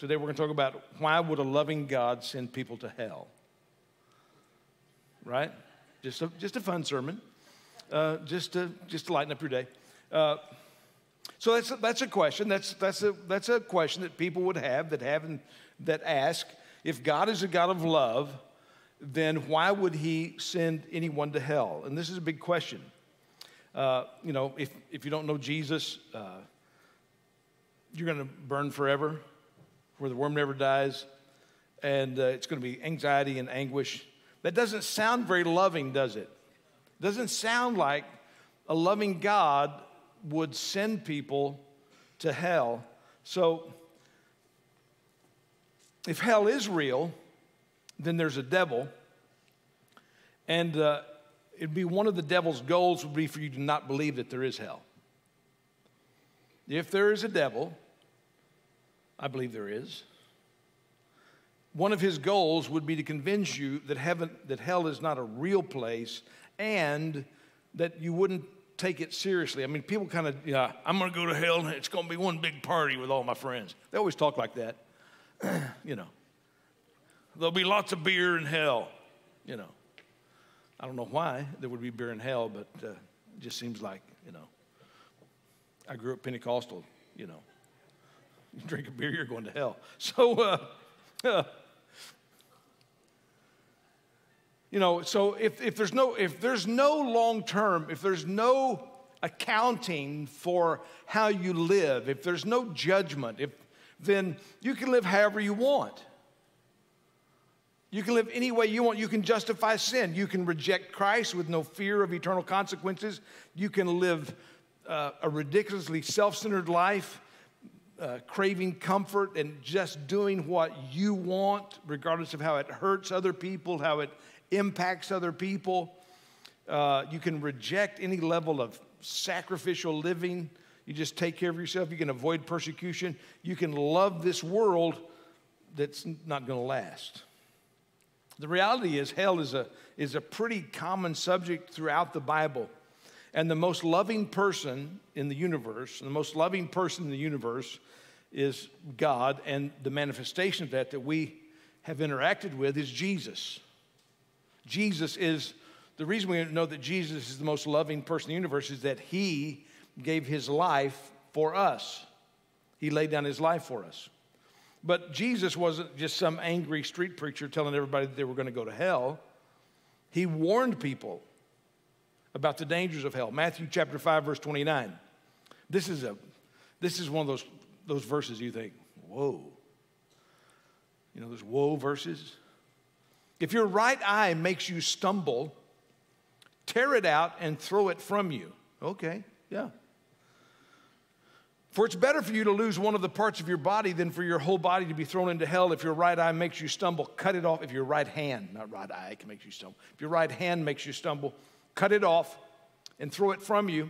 Today we're going to talk about why would a loving God send people to hell? Right? Just a, just a fun sermon, uh, just, to, just to lighten up your day. Uh, so that's a, that's a question. That's, that's, a, that's a question that people would have that have and that ask if God is a God of love, then why would he send anyone to hell? And this is a big question. Uh, you know, if, if you don't know Jesus, uh, you're going to burn forever, where the worm never dies, and uh, it's going to be anxiety and anguish. That doesn't sound very loving, does it? Doesn't sound like a loving God would send people to hell. So, if hell is real, then there's a devil. And uh, it'd be one of the devil's goals would be for you to not believe that there is hell. If there is a devil, I believe there is. One of his goals would be to convince you that heaven, that hell is not a real place, and that you wouldn't take it seriously. I mean, people kind of, yeah, I'm going to go to hell, and it's going to be one big party with all my friends. They always talk like that. you know, there'll be lots of beer in hell. You know, I don't know why there would be beer in hell, but uh, it just seems like, you know, I grew up Pentecostal, you know. You drink a beer, you're going to hell. So, uh, uh, you know, so if, if there's no if there's no long term, if there's no accounting for how you live, if there's no judgment, if then you can live however you want. You can live any way you want. You can justify sin. You can reject Christ with no fear of eternal consequences. You can live uh, a ridiculously self centered life, uh, craving comfort and just doing what you want, regardless of how it hurts other people, how it impacts other people. Uh, you can reject any level of sacrificial living. You just take care of yourself. You can avoid persecution. You can love this world that's not going to last. The reality is, hell is a, is a pretty common subject throughout the Bible. And the most loving person in the universe, the most loving person in the universe is God, and the manifestation of that that we have interacted with is Jesus. Jesus is the reason we know that Jesus is the most loving person in the universe is that he gave his life for us. He laid down his life for us. But Jesus wasn't just some angry street preacher telling everybody that they were going to go to hell. He warned people about the dangers of hell. Matthew chapter 5 verse 29. This is a this is one of those those verses you think, "Whoa." You know, those whoa verses. If your right eye makes you stumble, tear it out and throw it from you. Okay, yeah. For it's better for you to lose one of the parts of your body than for your whole body to be thrown into hell. If your right eye makes you stumble, cut it off. If your right hand, not right eye, can make you stumble. If your right hand makes you stumble, cut it off and throw it from you.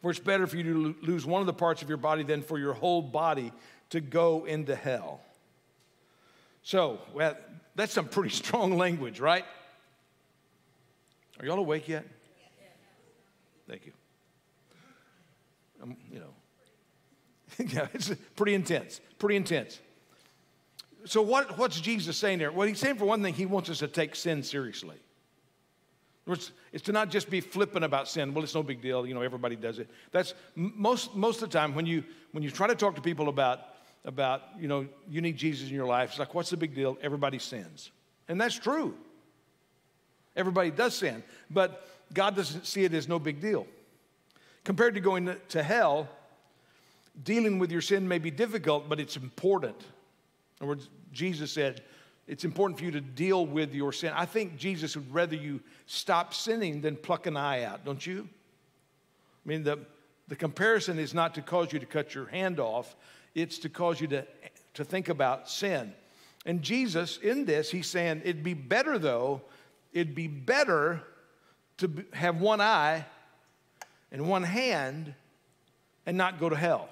For it's better for you to lose one of the parts of your body than for your whole body to go into hell. So, well, that's some pretty strong language, right? Are y'all awake yet? Thank you. Um, you know, yeah, it's pretty intense, pretty intense. So, what, what's Jesus saying there? Well, he's saying for one thing, he wants us to take sin seriously. It's, it's to not just be flippant about sin. Well, it's no big deal. You know, everybody does it. That's most, most of the time when you, when you try to talk to people about, about, you know, you need Jesus in your life, it's like, what's the big deal? Everybody sins. And that's true. Everybody does sin. But God doesn't see it as no big deal. Compared to going to hell, dealing with your sin may be difficult, but it's important. In other words, Jesus said, it's important for you to deal with your sin. I think Jesus would rather you stop sinning than pluck an eye out, don't you? I mean, the, the comparison is not to cause you to cut your hand off, it's to cause you to, to think about sin. And Jesus, in this, he's saying it'd be better, though, it'd be better to have one eye and one hand and not go to hell.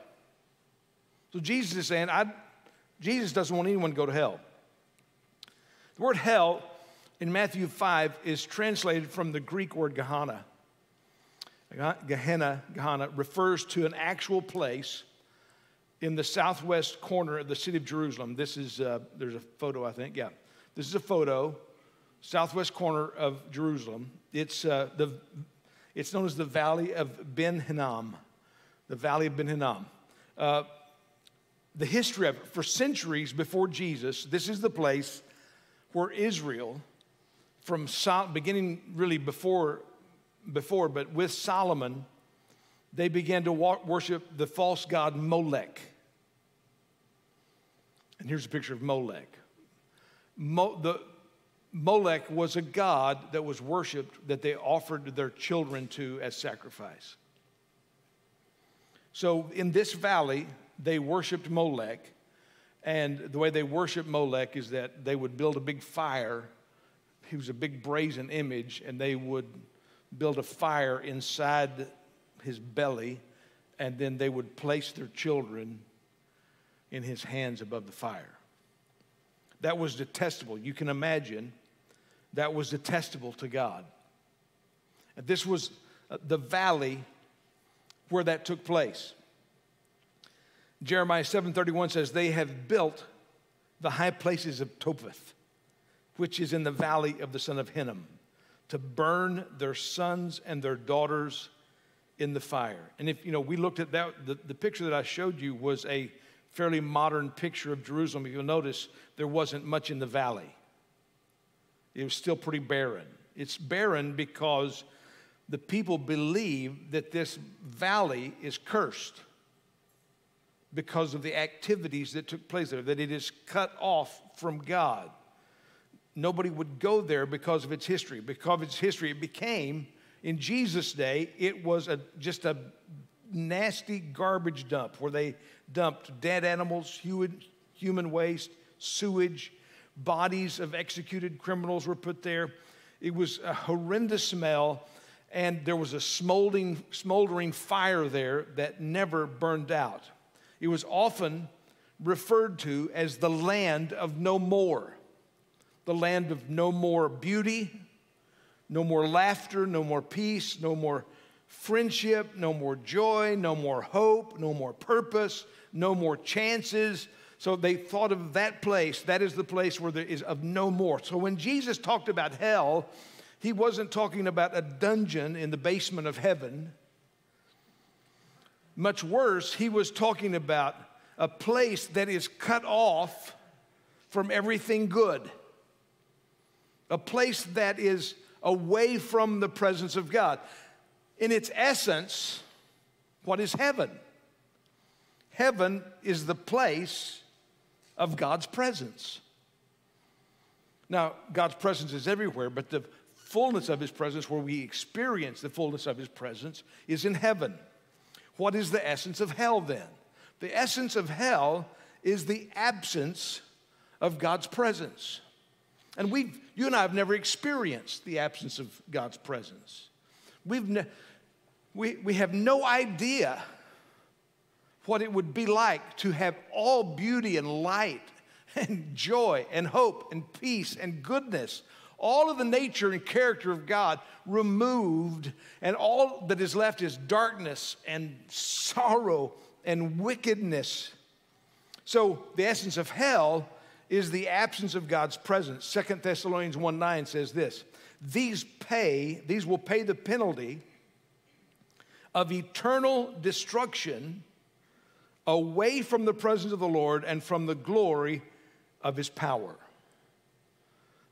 So Jesus is saying, I, Jesus doesn't want anyone to go to hell. The word hell in Matthew 5 is translated from the Greek word Gehenna. Gehenna, Gehenna refers to an actual place in the southwest corner of the city of Jerusalem. This is, uh, there's a photo, I think. Yeah. This is a photo, southwest corner of Jerusalem. It's, uh, the, it's known as the Valley of Ben Hinnom. The Valley of Ben Hinnom. Uh, the history of it, for centuries before Jesus, this is the place where Israel, from Sol- beginning really before, before, but with Solomon, they began to worship the false god Molech. And here's a picture of Molech. Mo- the, Molech was a god that was worshiped that they offered their children to as sacrifice. So in this valley, they worshiped Molech. And the way they worship Molech is that they would build a big fire. He was a big brazen image, and they would build a fire inside his belly, and then they would place their children in his hands above the fire. That was detestable. You can imagine that was detestable to God. And this was uh, the valley where that took place. Jeremiah 7:31 says they have built the high places of Topheth, which is in the valley of the son of Hinnom, to burn their sons and their daughters in the fire. And if you know, we looked at that, the, the picture that I showed you was a fairly modern picture of Jerusalem. If you'll notice there wasn't much in the valley. It was still pretty barren. It's barren because the people believe that this valley is cursed because of the activities that took place there, that it is cut off from God. Nobody would go there because of its history. Because of its history, it became, in Jesus' day, it was a, just a nasty garbage dump where they dumped dead animals, human waste, sewage, bodies of executed criminals were put there. It was a horrendous smell, and there was a smoldering, smoldering fire there that never burned out. It was often referred to as the land of no more, the land of no more beauty, no more laughter, no more peace, no more friendship, no more joy, no more hope, no more purpose, no more chances. So they thought of that place, that is the place where there is of no more. So when Jesus talked about hell, he wasn't talking about a dungeon in the basement of heaven. Much worse, he was talking about a place that is cut off from everything good, a place that is away from the presence of God. In its essence, what is heaven? Heaven is the place of God's presence. Now, God's presence is everywhere, but the fullness of His presence, where we experience the fullness of His presence, is in heaven. What is the essence of hell then? The essence of hell is the absence of God's presence. And we, you and I have never experienced the absence of God's presence. We've ne- we, we have no idea what it would be like to have all beauty and light and joy and hope and peace and goodness all of the nature and character of God removed, and all that is left is darkness and sorrow and wickedness. So, the essence of hell is the absence of God's presence. Second Thessalonians 1 9 says this These pay, these will pay the penalty of eternal destruction away from the presence of the Lord and from the glory of his power.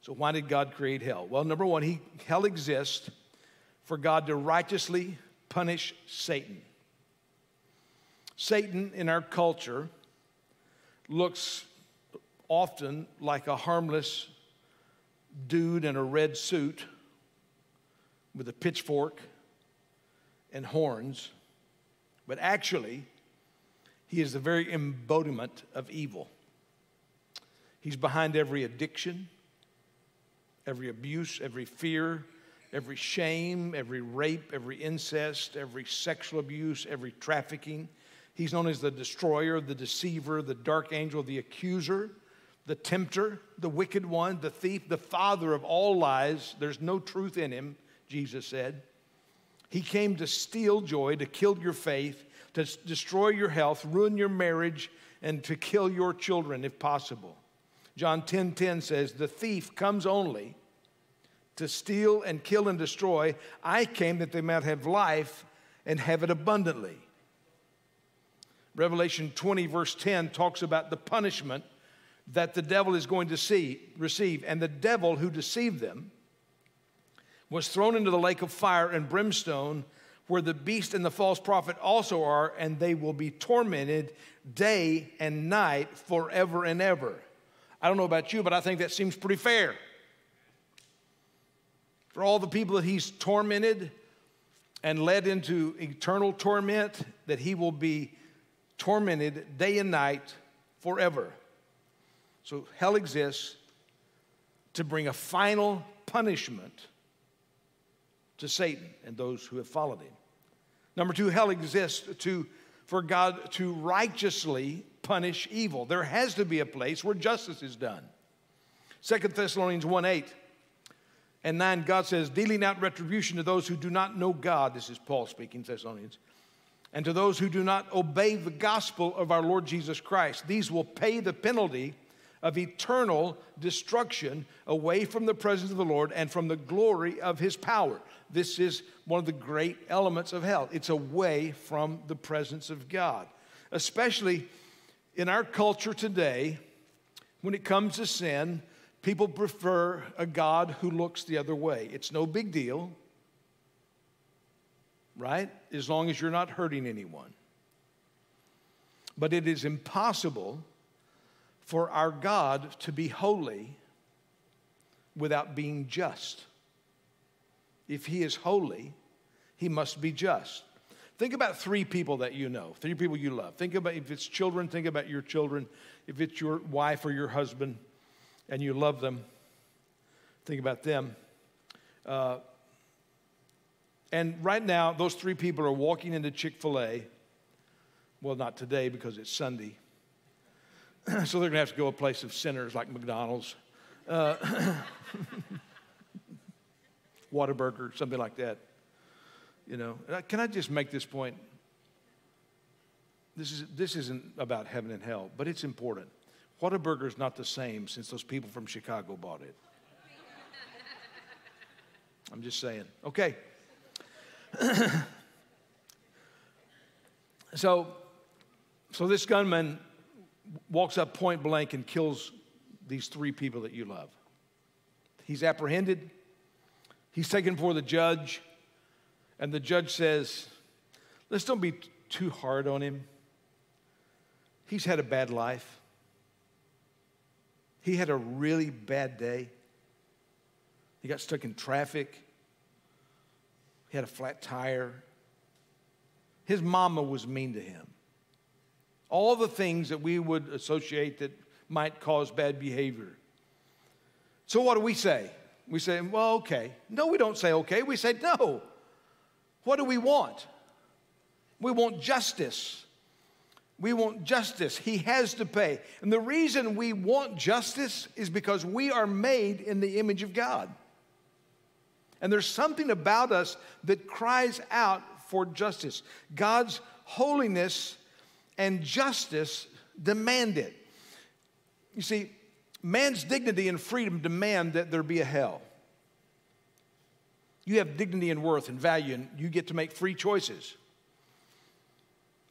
So, why did God create hell? Well, number one, he, hell exists for God to righteously punish Satan. Satan in our culture looks often like a harmless dude in a red suit with a pitchfork and horns, but actually, he is the very embodiment of evil. He's behind every addiction every abuse, every fear, every shame, every rape, every incest, every sexual abuse, every trafficking. He's known as the destroyer, the deceiver, the dark angel, the accuser, the tempter, the wicked one, the thief, the father of all lies. There's no truth in him, Jesus said. He came to steal joy, to kill your faith. to destroy your health, ruin your marriage, and to kill your children if possible. John 10:10 10, 10 says, "The thief comes only to steal and kill and destroy. I came that they might have life and have it abundantly." Revelation 20 verse 10 talks about the punishment that the devil is going to see, receive. And the devil who deceived them was thrown into the lake of fire and brimstone, where the beast and the false prophet also are, and they will be tormented day and night forever and ever. I don't know about you, but I think that seems pretty fair. For all the people that he's tormented and led into eternal torment, that he will be tormented day and night forever. So hell exists to bring a final punishment to Satan and those who have followed him. Number two, hell exists to, for God to righteously punish evil. There has to be a place where justice is done. Second Thessalonians 1 8 and 9, God says, dealing out retribution to those who do not know God. This is Paul speaking, Thessalonians. And to those who do not obey the gospel of our Lord Jesus Christ. These will pay the penalty of eternal destruction away from the presence of the Lord and from the glory of his power. This is one of the great elements of hell. It's away from the presence of God. Especially in our culture today, when it comes to sin, people prefer a God who looks the other way. It's no big deal, right? As long as you're not hurting anyone. But it is impossible for our God to be holy without being just. If He is holy, He must be just. Think about three people that you know, three people you love. Think about if it's children, think about your children. If it's your wife or your husband and you love them, think about them. Uh, and right now, those three people are walking into Chick fil A. Well, not today because it's Sunday. so they're going to have to go a place of sinners like McDonald's, uh, Whataburger, something like that. You know, can I just make this point? This, is, this isn't about heaven and hell, but it's important. Whataburger is not the same since those people from Chicago bought it. I'm just saying. Okay. so, so this gunman walks up point blank and kills these three people that you love. He's apprehended, he's taken before the judge, and the judge says, Let's don't be too hard on him. He's had a bad life. He had a really bad day. He got stuck in traffic. He had a flat tire. His mama was mean to him all the things that we would associate that might cause bad behavior. So, what do we say? We say, well, okay. No, we don't say okay. We say, no. What do we want? We want justice. We want justice. He has to pay. And the reason we want justice is because we are made in the image of God. And there's something about us that cries out for justice. God's holiness and justice demand it. You see, man's dignity and freedom demand that there be a hell. You have dignity and worth and value, and you get to make free choices.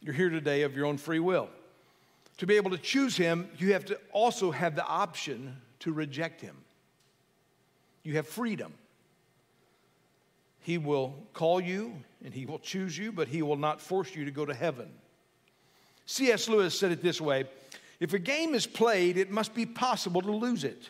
You're here today of your own free will. To be able to choose him, you have to also have the option to reject him. You have freedom. He will call you and he will choose you, but he will not force you to go to heaven. C.S. Lewis said it this way If a game is played, it must be possible to lose it.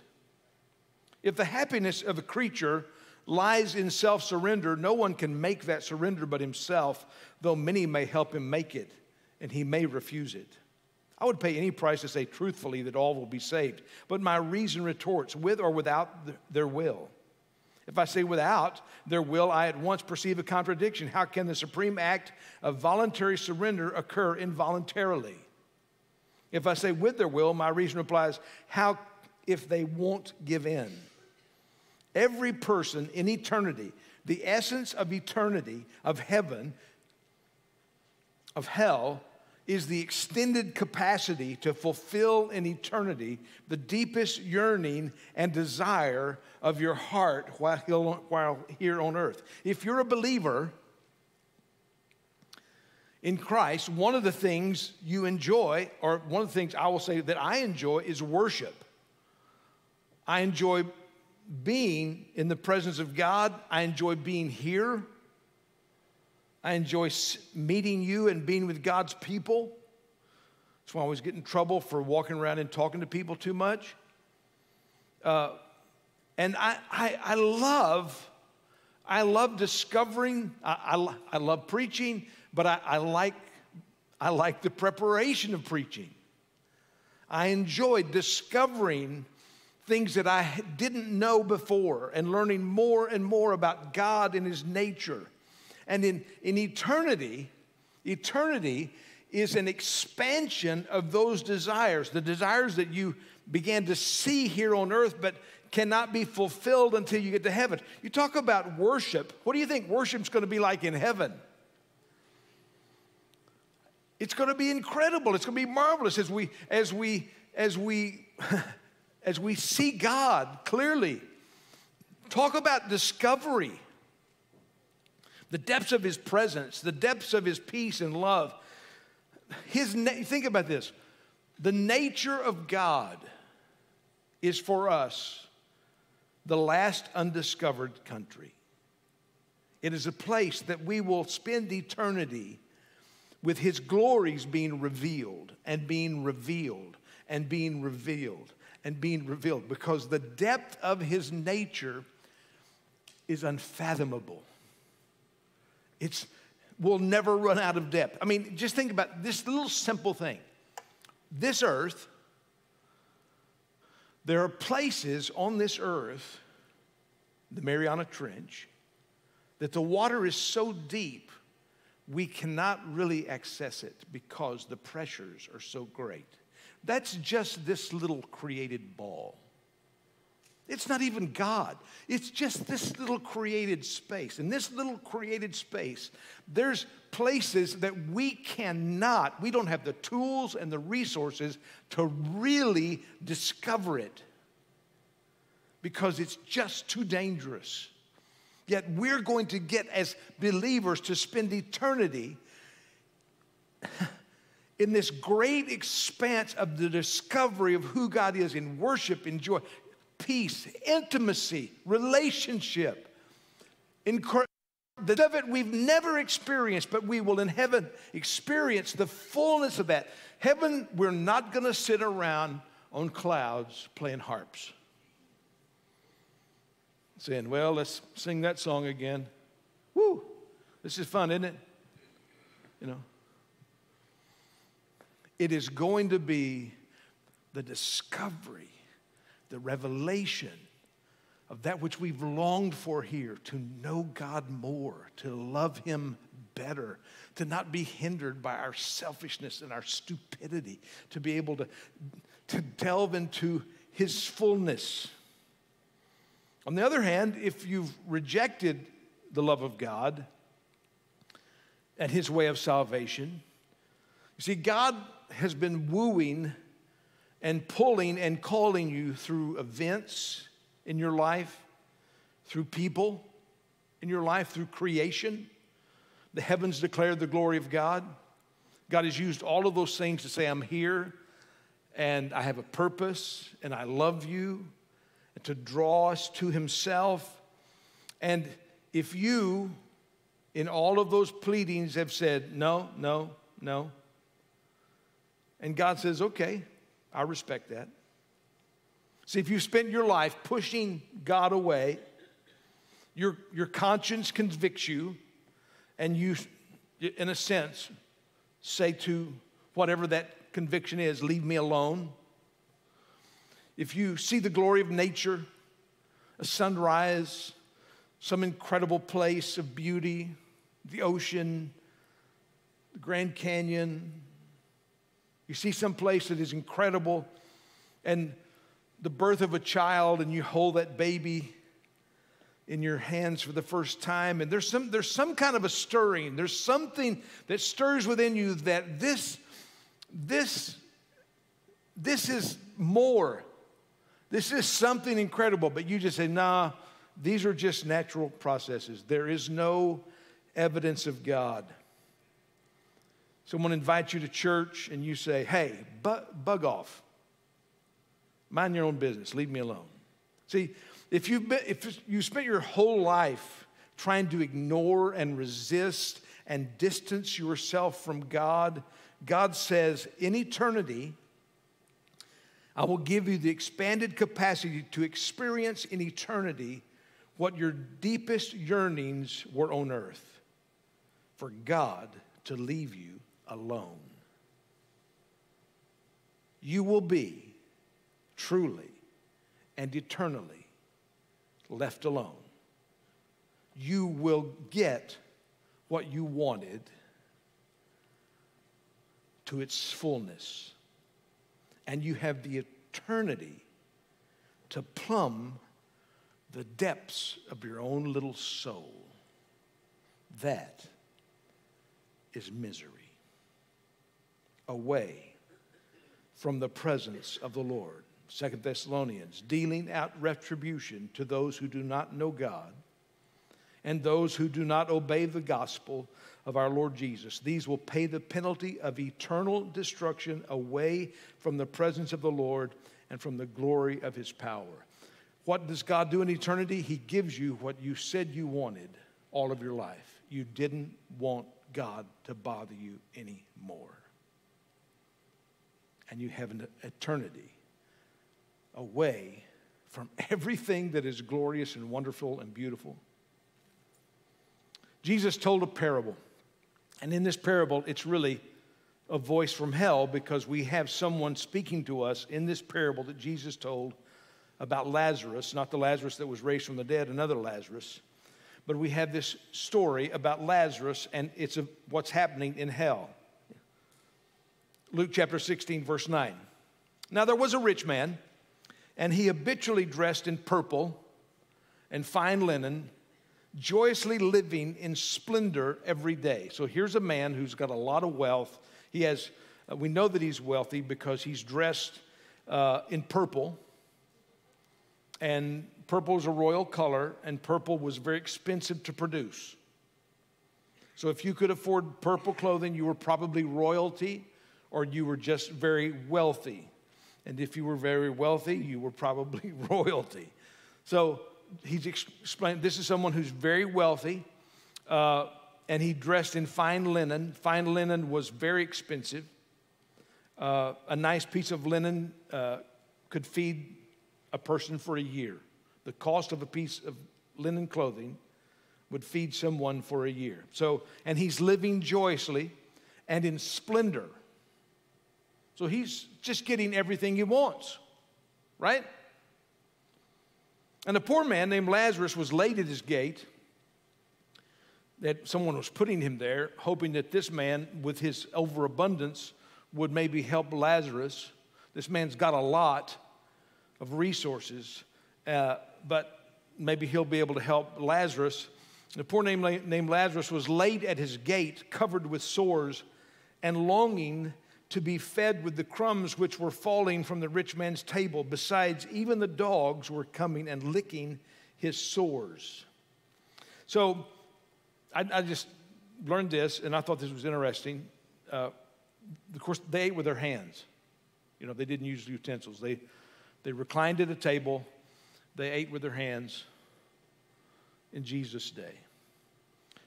If the happiness of a creature lies in self surrender, no one can make that surrender but himself, though many may help him make it, and he may refuse it. I would pay any price to say truthfully that all will be saved, but my reason retorts, with or without their will. If I say without their will, I at once perceive a contradiction. How can the supreme act of voluntary surrender occur involuntarily? If I say with their will, my reason replies, how if they won't give in? Every person in eternity, the essence of eternity, of heaven, of hell is the extended capacity to fulfill in eternity the deepest yearning and desire of your heart while, here on earth. If you're a believer in Christ, one of the things you enjoy, or one of the things I will say that I enjoy, is worship. I enjoy being in the presence of God, I enjoy being here. I enjoy meeting you and being with God's people. That's why I always get in trouble for walking around and talking to people too much. Uh, and I, I, I, love, I love discovering, I, I, I love preaching, but I, I, like, I like the preparation of preaching. I enjoy discovering things that I didn't know before and learning more and more about God and His nature. And in, in eternity, eternity is an expansion of those desires, the desires that you began to see here on earth, but cannot be fulfilled until you get to heaven. You talk about worship. What do you think worship's going to be like in heaven? It's going to be incredible. It's going to be marvelous as we as we as we as we see God clearly. Talk about discovery the depths of his presence, the depths of his peace and love. His na- think about this. The nature of God is for us the last undiscovered country. It is a place that we will spend eternity with his glories being revealed and being revealed and being revealed and being revealed because the depth of his nature is unfathomable. It's, will never run out of depth. I mean, just think about this little simple thing. This earth, there are places on this earth, the Mariana Trench, that the water is so deep we cannot really access it because the pressures are so great. That's just this little created ball. It's not even God. It's just this little created space. In this little created space, there's places that we cannot, we don't have the tools and the resources to really discover it because it's just too dangerous. Yet we're going to get, as believers, to spend eternity in this great expanse of the discovery of who God is in worship, in joy peace, intimacy, relationship. The of it we've never experienced, but we will in heaven experience the fullness of that. Heaven, we're not going to sit around on clouds playing harps. Saying, well, let's sing that song again. Woo! This is fun, isn't it? You know. It is going to be the discovery the revelation of that which we've longed for here to know God more, to love Him better, to not be hindered by our selfishness and our stupidity, to be able to, to delve into His fullness. On the other hand, if you've rejected the love of God and His way of salvation, you see, God has been wooing and pulling and calling you through events in your life, through people in your life, through creation. The heavens declare the glory of God. God has used all of those things to say, I'm here and I have a purpose and I love you, and to draw us to Himself. And if you, in all of those pleadings, have said, no, no, no, and God says, okay, I respect that. See, if you spent your life pushing God away, your, your conscience convicts you, and you, in a sense, say to whatever that conviction is, leave me alone. If you see the glory of nature, a sunrise, some incredible place of beauty, the ocean, the Grand Canyon, you see some place that is incredible and the birth of a child and you hold that baby in your hands for the first time and there's some there's some kind of a stirring. There's something that stirs within you that this this this is more. This is something incredible but you just say nah these are just natural processes. There is no evidence of god someone invites you to church and you say hey bu- bug off. Mind your own business. Leave me alone. See if you've been, if you spent your whole life trying to ignore and resist and distance yourself from God, God says, in eternity, I will give you the expanded capacity to experience in eternity what your deepest yearnings were on earth for God to leave you alone. You will be truly and eternally left alone. You will get what you wanted to its fullness. And you have the eternity to plumb the depths of your own little soul. That is misery. Away from the presence of the Lord. Second Thessalonians, dealing out retribution to those who do not know God and those who do not obey the gospel of our Lord Jesus. These will pay the penalty of eternal destruction away from the presence of the Lord and from the glory of his power. What does God do in eternity? He gives you what you said you wanted all of your life. You didn't want God to bother you anymore. And you have an eternity away from everything that is glorious and wonderful and beautiful. Jesus told a parable. And in this parable, it's really a voice from hell because we have someone speaking to us in this parable that Jesus told about Lazarus, not the Lazarus that was raised from the dead, another Lazarus. But we have this story about Lazarus and it's a, what's happening in hell. Luke chapter 16, verse 9. Now there was a rich man and he habitually dressed in purple and fine linen, joyously living in splendor every day. So here's a man who's got a lot of wealth. He has, uh, we know that he's wealthy because he's dressed uh, in purple. And purple is a royal color, and purple was very expensive to produce. So if you could afford purple clothing, you were probably royalty or you were just very wealthy. And if you were very wealthy, you were probably royalty. So he's explained this is someone who's very wealthy, uh, and he dressed in fine linen. Fine linen was very expensive. Uh, a nice piece of linen uh, could feed a person for a year. The cost of a piece of linen clothing would feed someone for a year. So, and he's living joyously and in splendor. So he's just getting everything he wants, right? And a poor man named Lazarus was laid at his gate, that someone was putting him there, hoping that this man, with his overabundance, would maybe help Lazarus. This man's got a lot of resources, uh, but maybe he'll be able to help Lazarus. The poor name named Lazarus was laid at his gate, covered with sores and longing to be fed with the crumbs which were falling from the rich man's table. Besides, even the dogs were coming and licking his sores. So I, I just learned this, and I thought this was interesting. Uh, of course, they ate with their hands. You know, they didn't use utensils. They, they reclined at a table, they ate with their hands in Jesus' day.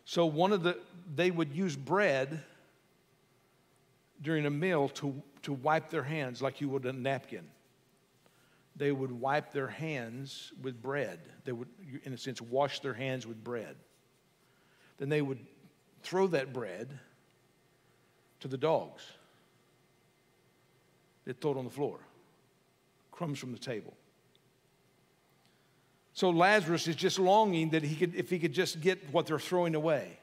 So one of the, they would use bread during a meal to, to wipe their hands like you would a napkin. They would wipe their hands with bread. They would, in a sense, wash their hands with bread. Then they would throw that bread to the dogs. They'd throw it on the floor, crumbs from the table. So Lazarus is just longing that he could, if he could just get what they're throwing away.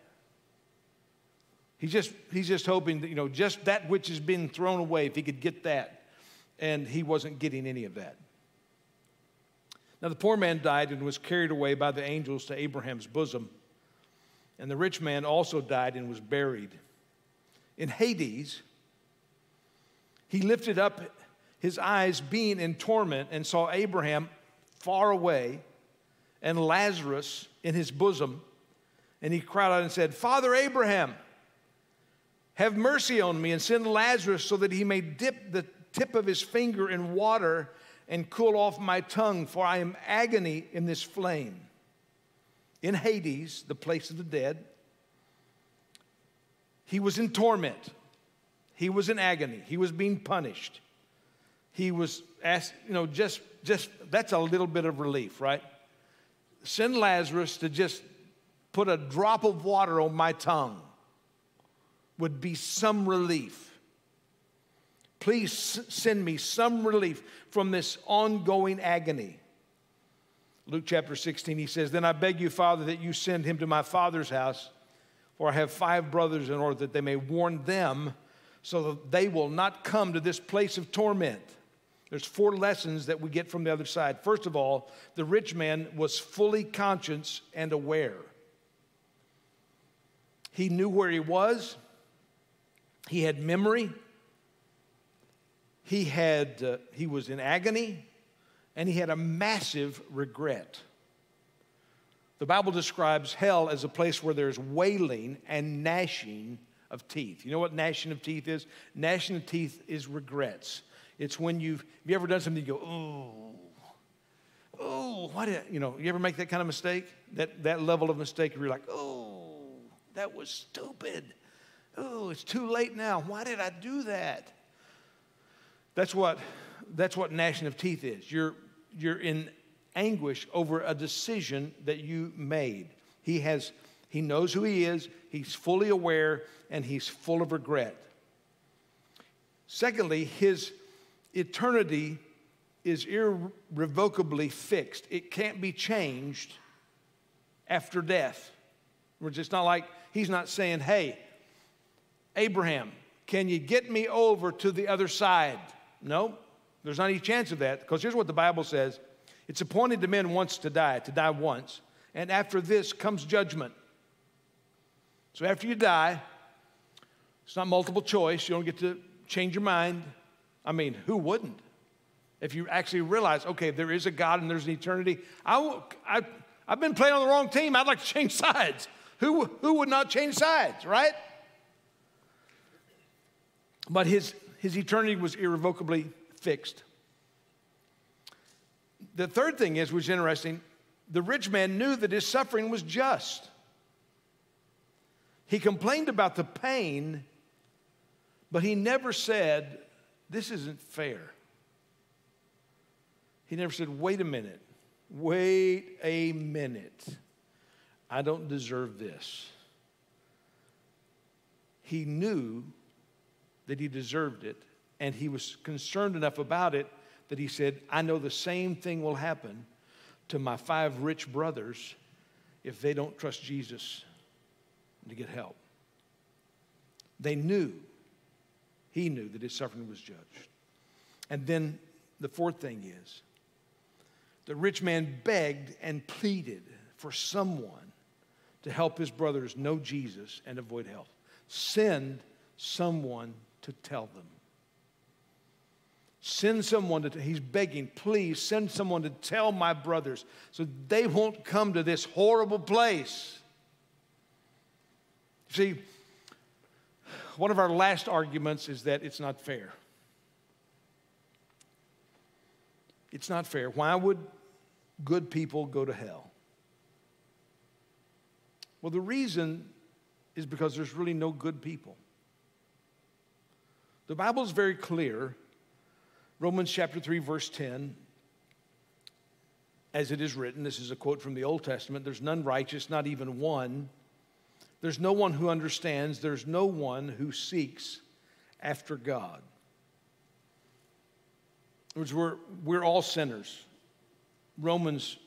He's just, he's just hoping that, you know, just that which has been thrown away, if he could get that. And he wasn't getting any of that. Now the poor man died and was carried away by the angels to Abraham's bosom. And the rich man also died and was buried. In Hades, he lifted up his eyes, being in torment, and saw Abraham far away and Lazarus in his bosom. And he cried out and said, Father Abraham, have mercy on me and send Lazarus so that he may dip the tip of his finger in water and cool off my tongue, for I am agony in this flame. In Hades, the place of the dead, he was in torment. He was in agony. He was being punished. He was asked, you know, just, just that's a little bit of relief, right? Send Lazarus to just put a drop of water on my tongue would be some relief. Please send me some relief from this ongoing agony. Luke chapter 16, he says, Then I beg you, Father, that you send him to my father's house, for I have five brothers, in order that they may warn them so that they will not come to this place of torment. There's four lessons that we get from the other side. First of all, the rich man was fully conscious and aware. He knew where he was, he had memory, he, had, uh, he was in agony, and he had a massive regret. The Bible describes hell as a place where there's wailing and gnashing of teeth. You know what gnashing of teeth is? Gnashing of teeth is regrets. It's when you've, have you ever done something you go, oh, oh, why did, you know, you ever make that kind of mistake? That, that level of mistake where you're like, oh, that was stupid. Oh, it's too late now. Why did I do that? That's what, that's what gnashing of teeth is. You're, you're in anguish over a decision that you made. He, has, he knows who he is, he's fully aware, and he's full of regret. Secondly, his eternity is irrevocably fixed, it can't be changed after death. It's not like he's not saying, Hey, Abraham, can you get me over to the other side? No, there's not any chance of that because here's what the Bible says it's appointed to men once to die, to die once, and after this comes judgment. So after you die, it's not multiple choice. You don't get to change your mind. I mean, who wouldn't? If you actually realize, okay, there is a God and there's an eternity. I, I, I've been playing on the wrong team. I'd like to change sides. Who, who would not change sides, right? But his his eternity was irrevocably fixed. The third thing is, which is interesting, the rich man knew that his suffering was just. He complained about the pain, but he never said, This isn't fair. He never said, Wait a minute, wait a minute. I don't deserve this. He knew that he deserved it, and he was concerned enough about it that he said, I know the same thing will happen to my five rich brothers if they don't trust Jesus to get help. They knew, he knew that his suffering was judged. And then the fourth thing is, the rich man begged and pleaded for someone to help his brothers know Jesus and avoid hell. Send someone to tell them. Send someone to, he's begging, please send someone to tell my brothers so they won't come to this horrible place. See, one of our last arguments is that it's not fair. It's not fair. Why would good people go to hell? Well, the reason is because there's really no good people. The Bible is very clear. Romans chapter 3, verse 10, as it is written, this is a quote from the Old Testament there's none righteous, not even one. There's no one who understands, there's no one who seeks after God. Words, we're, we're all sinners. Romans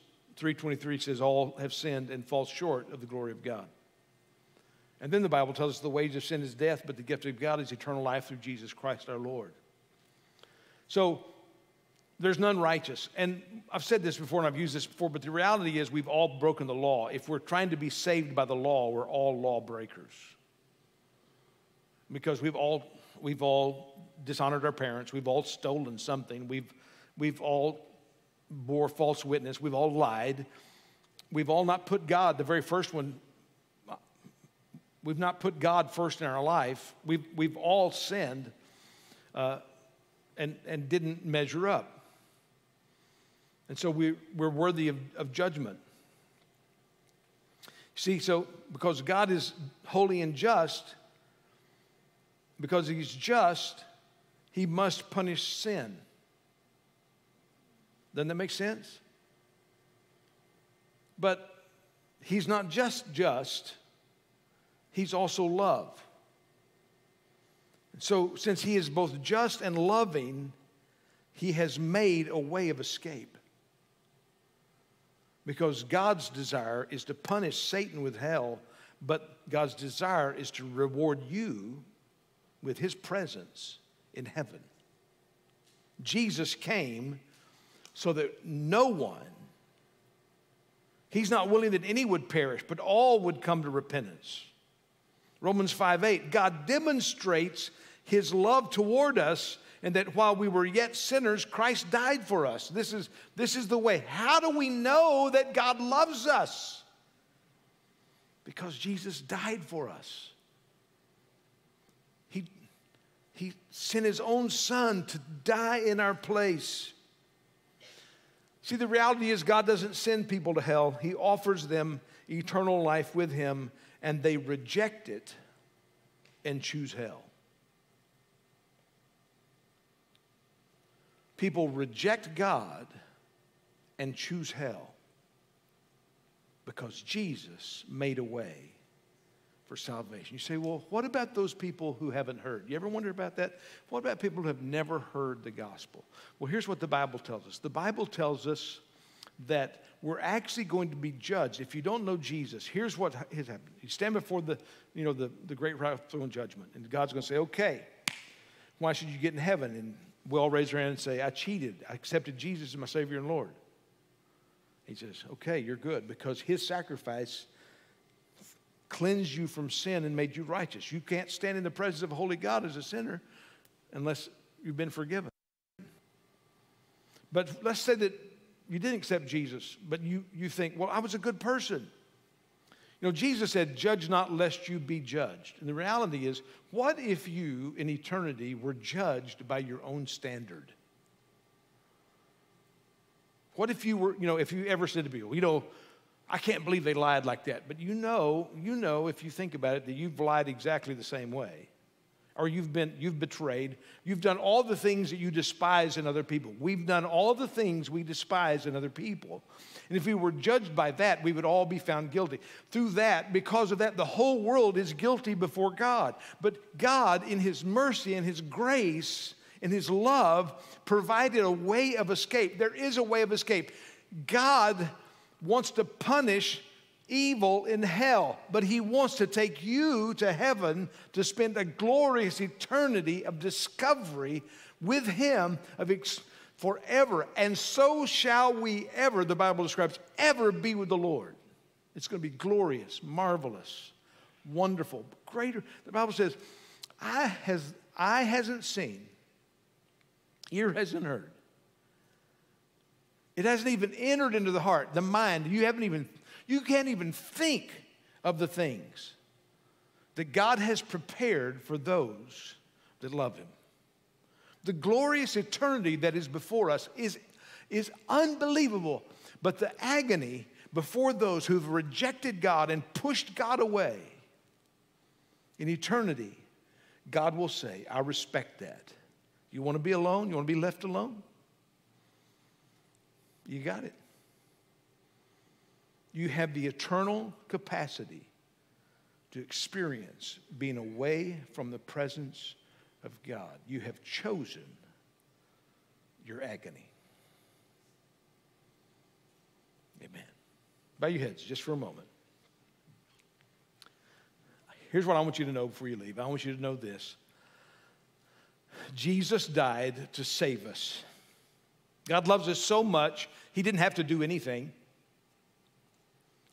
3.23 says all have sinned and fall short of the glory of God. And then the Bible tells us the wage of sin is death, but the gift of God is eternal life through Jesus Christ our Lord. So there's none righteous. And I've said this before and I've used this before, but the reality is we've all broken the law. If we're trying to be saved by the law, we're all lawbreakers. Because we've all, we've all dishonored our parents, we've all stolen something, we've, we've all bore false witness, we've all lied, we've all not put God, the very first one, we've not put God first in our life. We've, we've all sinned uh, and, and didn't measure up. And so we, we're worthy of, of judgment. See, so because God is holy and just, because He's just, He must punish sin. Doesn't that make sense? But He's not just just, He's also love. So, since He is both just and loving, He has made a way of escape. Because God's desire is to punish Satan with hell, but God's desire is to reward you with his presence in heaven. Jesus came so that no one, he's not willing that any would perish, but all would come to repentance. Romans 5 8, God demonstrates his love toward us and that while we were yet sinners, Christ died for us. This is, this is the way. How do we know that God loves us? Because Jesus died for us. He, he sent his own son to die in our place. See, the reality is, God doesn't send people to hell, He offers them eternal life with Him, and they reject it and choose hell. People reject God and choose hell because Jesus made a way for salvation. You say, well, what about those people who haven't heard? You ever wonder about that? What about people who have never heard the gospel? Well, here's what the Bible tells us the Bible tells us that we're actually going to be judged. If you don't know Jesus, here's what has happened. You stand before the, you know, the, the great throne judgment, and God's going to say, okay, why should you get in heaven? And we all raise our hand and say, I cheated. I accepted Jesus as my Savior and Lord. He says, Okay, you're good because His sacrifice cleansed you from sin and made you righteous. You can't stand in the presence of a holy God as a sinner unless you've been forgiven. But let's say that you didn't accept Jesus, but you, you think, Well, I was a good person. You know, Jesus said, Judge not lest you be judged. And the reality is, what if you in eternity were judged by your own standard? What if you were, you know, if you ever said to people, you know, I can't believe they lied like that. But you know, you know, if you think about it, that you've lied exactly the same way or you've been you've betrayed. You've done all the things that you despise in other people. We've done all the things we despise in other people. And if we were judged by that we would all be found guilty. Through that because of that the whole world is guilty before god. But god in his mercy and his grace and his love provided a way of escape. There is a way of escape. God wants to punish evil in hell, but he wants to take you to heaven to spend a glorious eternity of discovery with him of ex- forever. And so shall we ever, the Bible describes, ever be with the Lord. It's going to be glorious, marvelous, wonderful, greater. The Bible says, I has, eye hasn't seen, ear hasn't heard. It hasn't even entered into the heart, the mind. You haven't even you can't even think of the things that God has prepared for those that love Him. The glorious eternity that is before us is, is unbelievable, but the agony before those who've rejected God and pushed God away in eternity, God will say, I respect that. You want to be alone? You want to be left alone? You got it you have the eternal capacity to experience being away from the presence of God. You have chosen your agony. Amen. Bow your heads just for a moment. Here's what I want you to know before you leave I want you to know this Jesus died to save us. God loves us so much, He didn't have to do anything.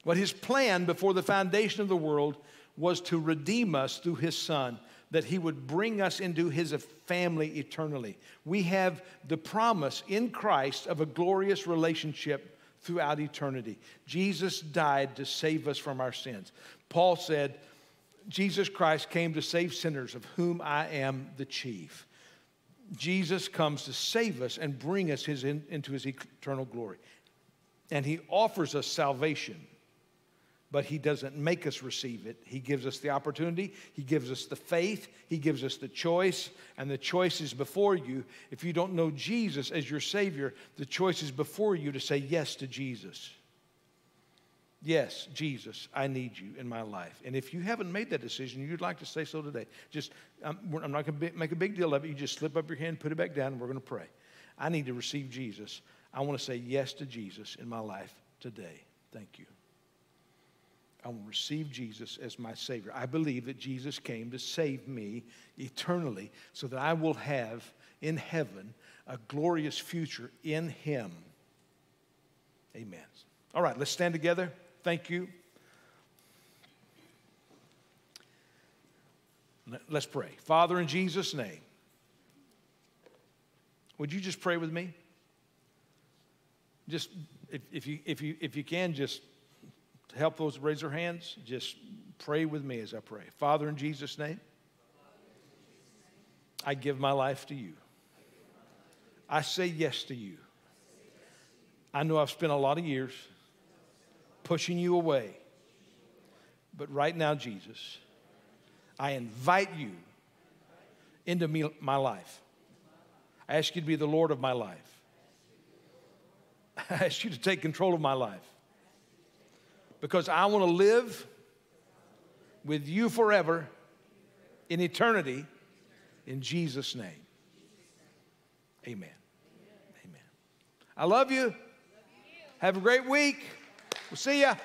But His plan before the foundation of the world was to redeem us through His Son, that He would bring us into His family eternally. We have the promise in Christ of a glorious relationship throughout eternity. Jesus died to save us from our sins. Paul said, Jesus Christ came to save sinners, of whom I am the chief. Jesus comes to save us and bring us his in, into his eternal glory. And he offers us salvation, but he doesn't make us receive it. He gives us the opportunity, he gives us the faith, he gives us the choice, and the choice is before you. If you don't know Jesus as your Savior, the choice is before you to say yes to Jesus. Yes, Jesus, I need you in my life. And if you haven't made that decision, you'd like to say so today, just, um, I'm, I'm not going to make a big deal of it. You just slip up your hand, put it back down, and we're going to pray. I need to receive Jesus. I want to say yes to Jesus in my life today. Thank you. I will receive Jesus as my Savior. I believe that Jesus came to save me eternally so that I will have in heaven a glorious future in Him. Amen. All right, let's stand together. Thank you. Let's pray. Father, in Jesus' name, would you just pray with me? Just, if, if, you, if, you, if you can, just help those raise their hands. Just pray with me as I pray. Father, in Jesus' name, I give my life to you. I say yes to you. I know I've spent a lot of years pushing you away. But right now, Jesus, I invite you into me, my life. I ask you to be the Lord of my life. I ask you to take control of my life. Because I want to live with you forever in eternity in Jesus' name. Amen. Amen. I love you. Have a great week. We'll see ya.